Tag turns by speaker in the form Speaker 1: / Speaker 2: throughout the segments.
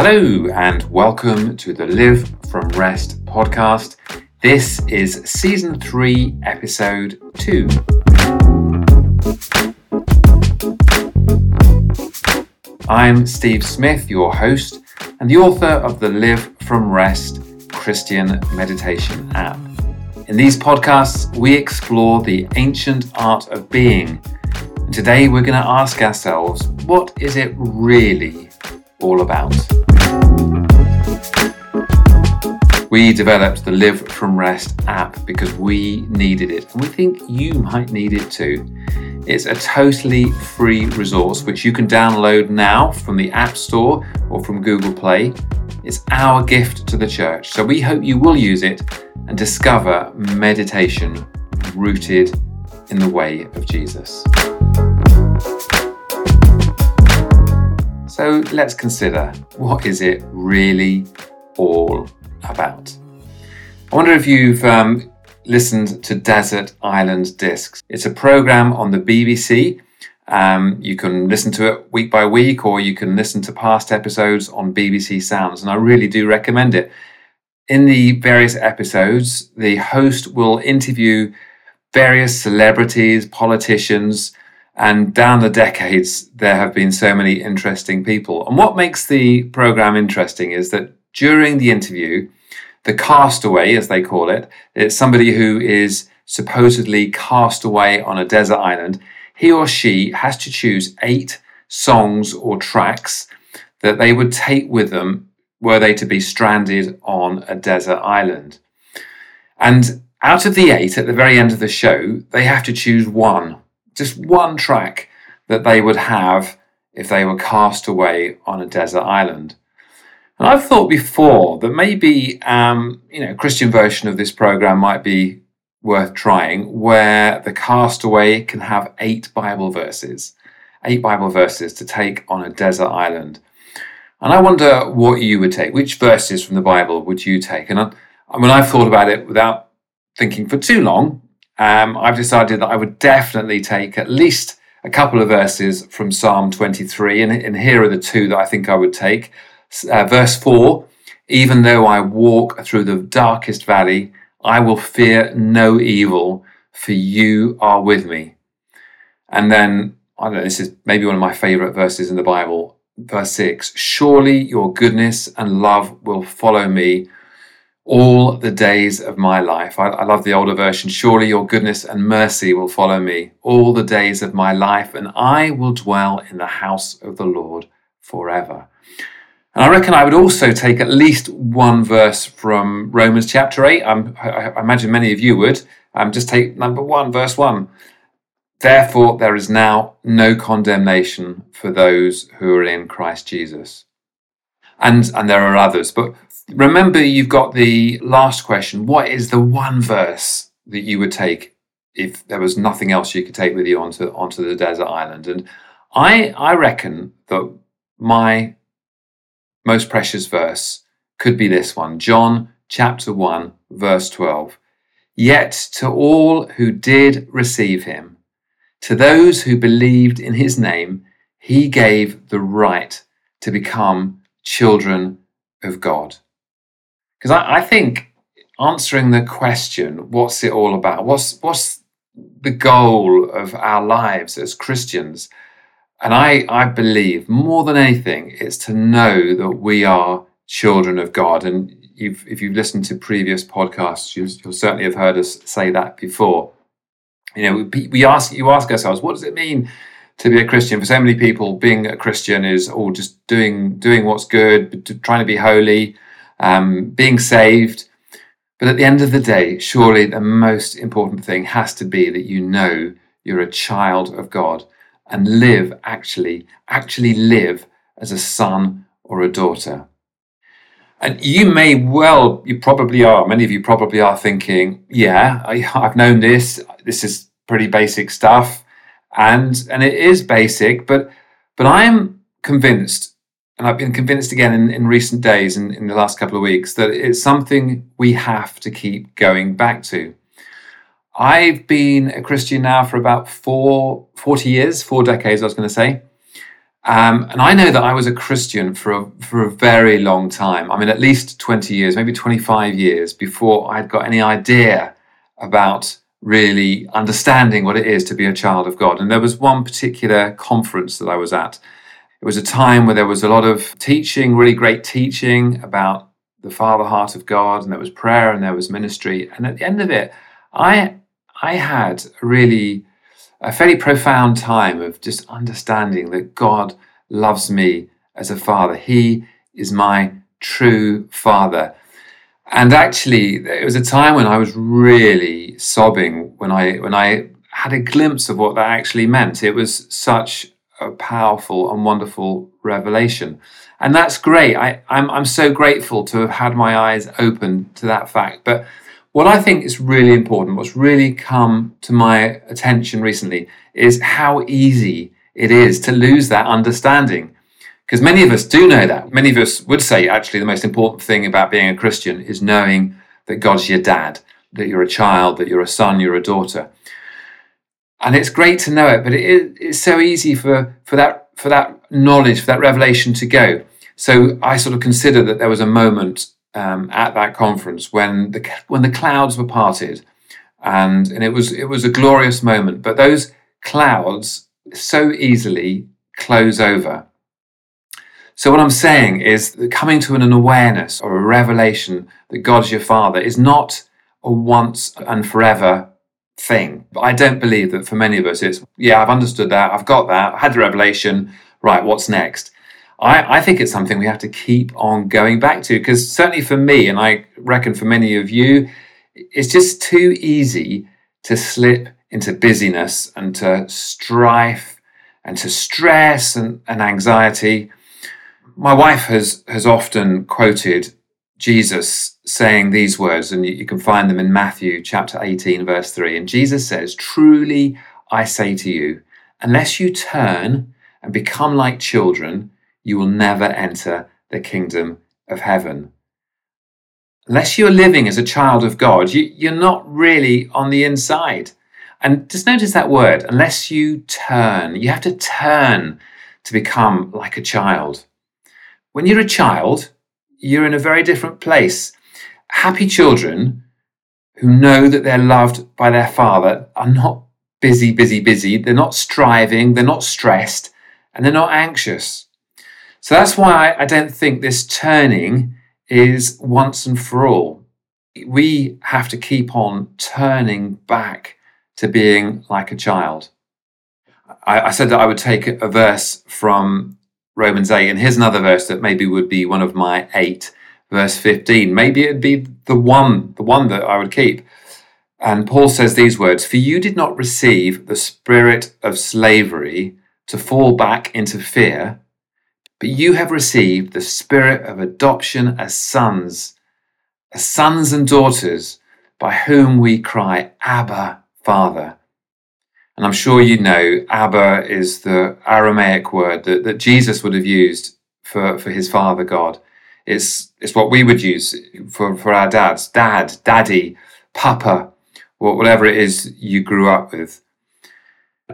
Speaker 1: Hello, and welcome to the Live from Rest podcast. This is season three, episode two. I'm Steve Smith, your host, and the author of the Live from Rest Christian Meditation app. In these podcasts, we explore the ancient art of being. And today we're going to ask ourselves what is it really all about? We developed the Live from Rest app because we needed it, and we think you might need it too. It's a totally free resource which you can download now from the App Store or from Google Play. It's our gift to the church, so we hope you will use it and discover meditation rooted in the way of Jesus. So let's consider what is it really all about. I wonder if you've um, listened to Desert Island Discs. It's a program on the BBC. Um, you can listen to it week by week, or you can listen to past episodes on BBC Sounds, and I really do recommend it. In the various episodes, the host will interview various celebrities, politicians, and down the decades, there have been so many interesting people. And what makes the program interesting is that during the interview, the castaway, as they call it, it's somebody who is supposedly cast away on a desert island. He or she has to choose eight songs or tracks that they would take with them were they to be stranded on a desert island. And out of the eight, at the very end of the show, they have to choose one, just one track that they would have if they were cast away on a desert island. And I've thought before that maybe um, you know a Christian version of this program might be worth trying, where the castaway can have eight Bible verses, eight Bible verses to take on a desert island. And I wonder what you would take. Which verses from the Bible would you take? And I, when I've thought about it without thinking for too long, um, I've decided that I would definitely take at least a couple of verses from Psalm 23. And, and here are the two that I think I would take uh, verse 4 Even though I walk through the darkest valley, I will fear no evil, for you are with me. And then, I don't know, this is maybe one of my favorite verses in the Bible. Verse 6 Surely your goodness and love will follow me all the days of my life. I, I, love the older version. Surely your goodness and mercy will follow me all the days of my life, and I will dwell in the house of the Lord forever. And I reckon I would also take at least one verse from Romans chapter 8. I'm, i imagine many of you would. Um, just take number one, verse one. Therefore, there is now no condemnation for those who are in Christ Jesus. And, and there are others. But remember, you've got the last question. What is the one verse that you would take if there was nothing else you could take with you onto, onto the desert island? And I, I reckon that my most precious verse could be this one John chapter 1, verse 12. Yet to all who did receive him, to those who believed in his name, he gave the right to become children of God. Because I, I, think answering the question, what's it all about? What's, what's the goal of our lives as Christians? And I, I believe more than anything, it's to know that we are children of God. And you've, if you've listened to previous podcasts, you, will certainly have heard us say that before. You know, we, we ask you ask ourselves, what does it mean to be a Christian? For so many people, being a Christian is all just doing doing what's good, trying to be holy, um, being saved. But at the end of the day, surely the most important thing has to be that you know you're a child of God and live actually, actually live as a son or a daughter. And you may well, you probably are, many of you probably are thinking, yeah, I, have known this, this is pretty basic stuff. And, and it is basic, but, but I'm convinced, and I've been convinced again in, in recent days, in, in the last couple of weeks, that it's something we have to keep going back to. I've been a Christian now for about four, 40 years, four decades, I was going to say. Um, and I know that I was a Christian for a, for a very long time. I mean, at least 20 years, maybe 25 years before I'd got any idea about really understanding what it is to be a child of God. And there was one particular conference that I was at. It was a time where there was a lot of teaching, really great teaching about the Father heart of God, and there was prayer and there was ministry. And at the end of it, I I had really a fairly profound time of just understanding that God loves me as a father. He is my true father. And actually, it was a time when I was really sobbing when I when I had a glimpse of what that actually meant. It was such a powerful and wonderful revelation. And that's great. I, I'm, I'm so grateful to have had my eyes open to that fact. But what I think is really important, what's really come to my attention recently, is how easy it is to lose that understanding. Because many of us do know that. Many of us would say, actually, the most important thing about being a Christian is knowing that God's your dad, that you're a child, that you're a son, you're a daughter. And it's great to know it, but it, it's so easy for, for, that, for that knowledge, for that revelation to go. So I sort of consider that there was a moment um, at that conference when the when the clouds were parted, and and it was it was a glorious moment. But those clouds so easily close over. So, what I'm saying is coming to an awareness or a revelation that God's your Father is not a once and forever thing. But I don't believe that for many of us it's, yeah, I've understood that, I've got that, I had the revelation, right, what's next? I, I think it's something we have to keep on going back to because certainly for me, and I reckon for many of you, it's just too easy to slip into busyness and to strife and to stress and, and anxiety my wife has has often quoted Jesus saying these words, and you, you can find them in Matthew chapter 18, verse 3. And Jesus says, Truly I say to you, unless you turn and become like children, you will never enter the kingdom of heaven. Unless you're living as a child of God, you, you're not really on the inside. And just notice that word, unless you turn, you have to turn to become like a child. When you're a child, you're in a very different place. Happy children who know that they're loved by their father are not busy, busy, busy. They're not striving, they're not stressed, and they're not anxious. So that's why I don't think this turning is once and for all. We have to keep on turning back to being like a child. I, I said that I would take a verse from Romans 8. And here's another verse that maybe would be one of my eight, verse 15. Maybe it'd be the one, the one that I would keep. And Paul says these words For you did not receive the spirit of slavery to fall back into fear, but you have received the spirit of adoption as sons, as sons and daughters, by whom we cry, Abba, Father. And I'm sure you know Abba is the Aramaic word that, that Jesus would have used for, for his father God. It's, it's what we would use for, for our dads dad, daddy, papa, whatever it is you grew up with.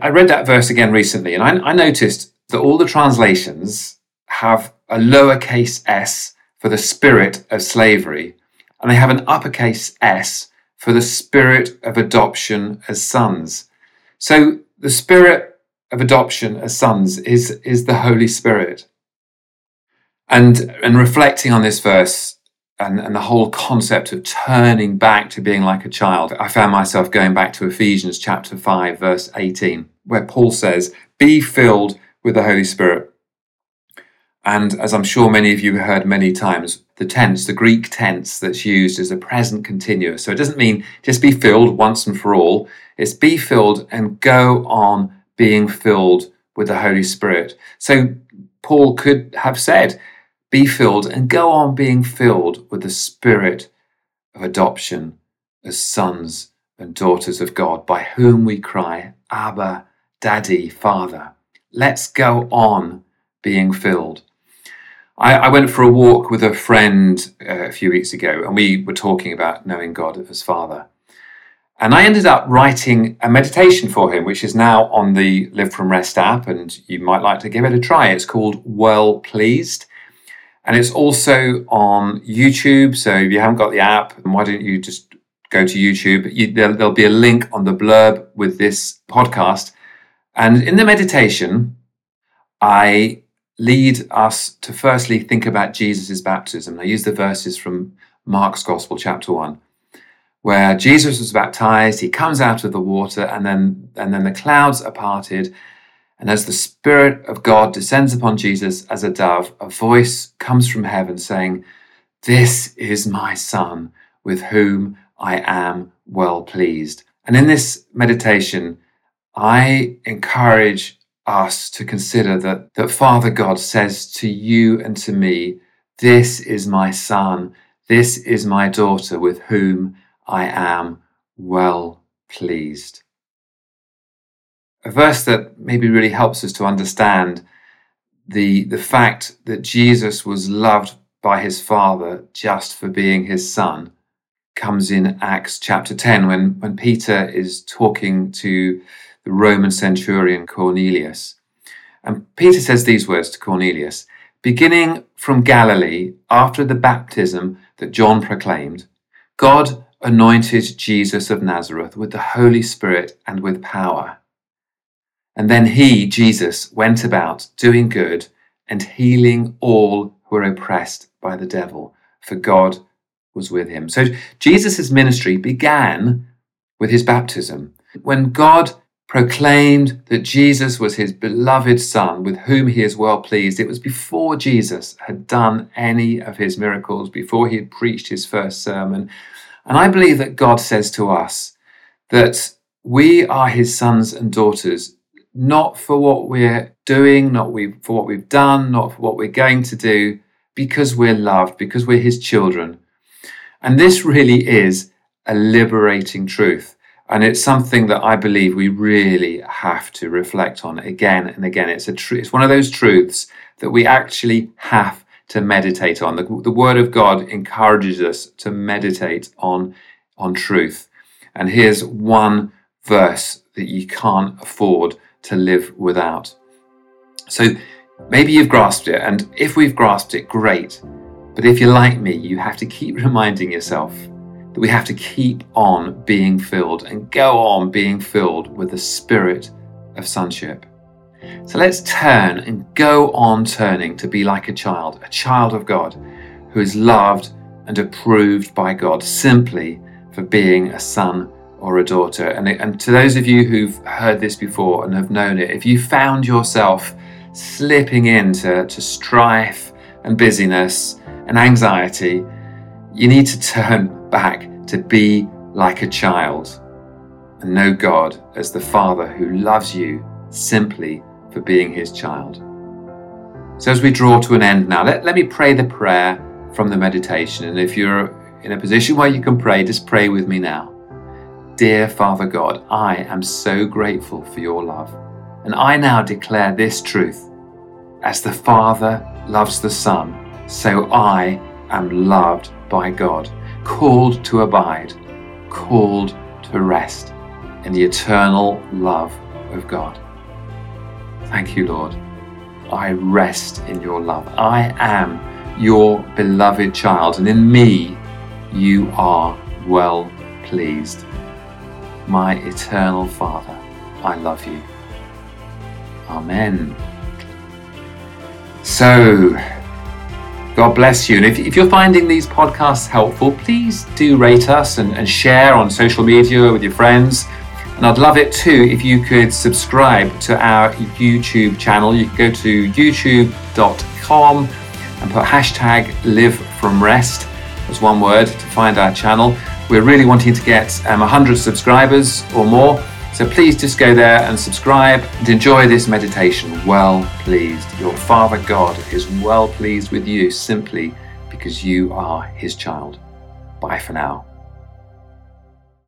Speaker 1: I read that verse again recently and I, I noticed that all the translations have a lowercase s for the spirit of slavery and they have an uppercase s for the spirit of adoption as sons. So the spirit of adoption as sons is, is the Holy Spirit. And, and reflecting on this verse and, and the whole concept of turning back to being like a child, I found myself going back to Ephesians chapter 5, verse 18, where Paul says, Be filled with the Holy Spirit. And as I'm sure many of you have heard many times, the tense, the Greek tense that's used is a present continuous. So it doesn't mean just be filled once and for all. It's be filled and go on being filled with the Holy Spirit. So Paul could have said, be filled and go on being filled with the Spirit of adoption as sons and daughters of God, by whom we cry, Abba, Daddy, Father. Let's go on being filled. I, I, went for a walk with a friend uh, a few weeks ago, and we were talking about knowing God as Father. And I ended up writing a meditation for him, which is now on the Live from Rest app, and you might like to give it a try. It's called Well Pleased. And it's also on YouTube. So if you haven't got the app, why don't you just go to YouTube? You, there, there'll be a link on the blurb with this podcast. And in the meditation, I lead us to firstly think about Jesus' baptism. I use the verses from Mark's Gospel, chapter 1 where Jesus was baptized, he comes out of the water, and then, and then the clouds are parted. And as the Spirit of God descends upon Jesus as a dove, a voice comes from heaven saying, This is my Son, with whom I am well pleased. And in this meditation, I encourage us to consider that, that Father God says to you and to me, This is my Son, this is my daughter, with whom I am well pleased. A verse that maybe really helps us to understand the, the fact that Jesus was loved by his Father just for being his Son comes in Acts chapter 10 when, when Peter is talking to the Roman centurion Cornelius. And Peter says these words to Cornelius Beginning from Galilee, after the baptism that John proclaimed, God anointed Jesus of Nazareth with the Holy Spirit and with power. And then he, Jesus, went about doing good and healing all who were oppressed by the devil, for God was with him. So Jesus' ministry began with his baptism. When God proclaimed that Jesus was his beloved Son, with whom he is well pleased, it was before Jesus had done any of his miracles, before he had preached his first sermon. And I believe that God says to us that we are his sons and daughters, not for what we're doing, not for what we've done, not for what we're going to do, because we're loved, because we're his children. And this really is a liberating truth. And it's something that I believe we really have to reflect on again and again. It's a tr- it's one of those truths that we actually have to meditate on. The, the Word of God encourages us to meditate on, on truth. And here's one verse that you can't afford to live without. So maybe you've grasped it, and if we've grasped it, great. But if you're like me, you have to keep reminding yourself that we have to keep on being filled and go on being filled with the spirit of sonship. So let's turn and go on turning to be like a child, a child of God who is loved and approved by God simply for being a son or a daughter. And, and to those of you who've heard this before and have known it, if you found yourself slipping into to strife and busyness and anxiety, you need to turn back to be like a child and know God as the Father who loves you simply for being his child. So, as we draw to an end now, let, let me pray the prayer from the meditation. And if you're in a position where you can pray, just pray with me now. Dear Father God, I am so grateful for your love. And I now declare this truth as the Father loves the Son, so I am loved by God, called to abide, called to rest in the eternal love of God. Thank you, Lord. I rest in your love. I am your beloved child, and in me you are well pleased. My eternal Father, I love you. Amen. So, God bless you. And if, if, you're finding these podcasts helpful, please do rate us and, and share on social media with your friends. And I'd love it too if you could subscribe to our YouTube channel. You can go to youtube.com and put hashtag live from rest as one word to find our channel. We're really wanting to get um, 100 subscribers or more. So please just go there and subscribe and enjoy this meditation. Well pleased. Your Father God is well pleased with you simply because you are his child. Bye for now.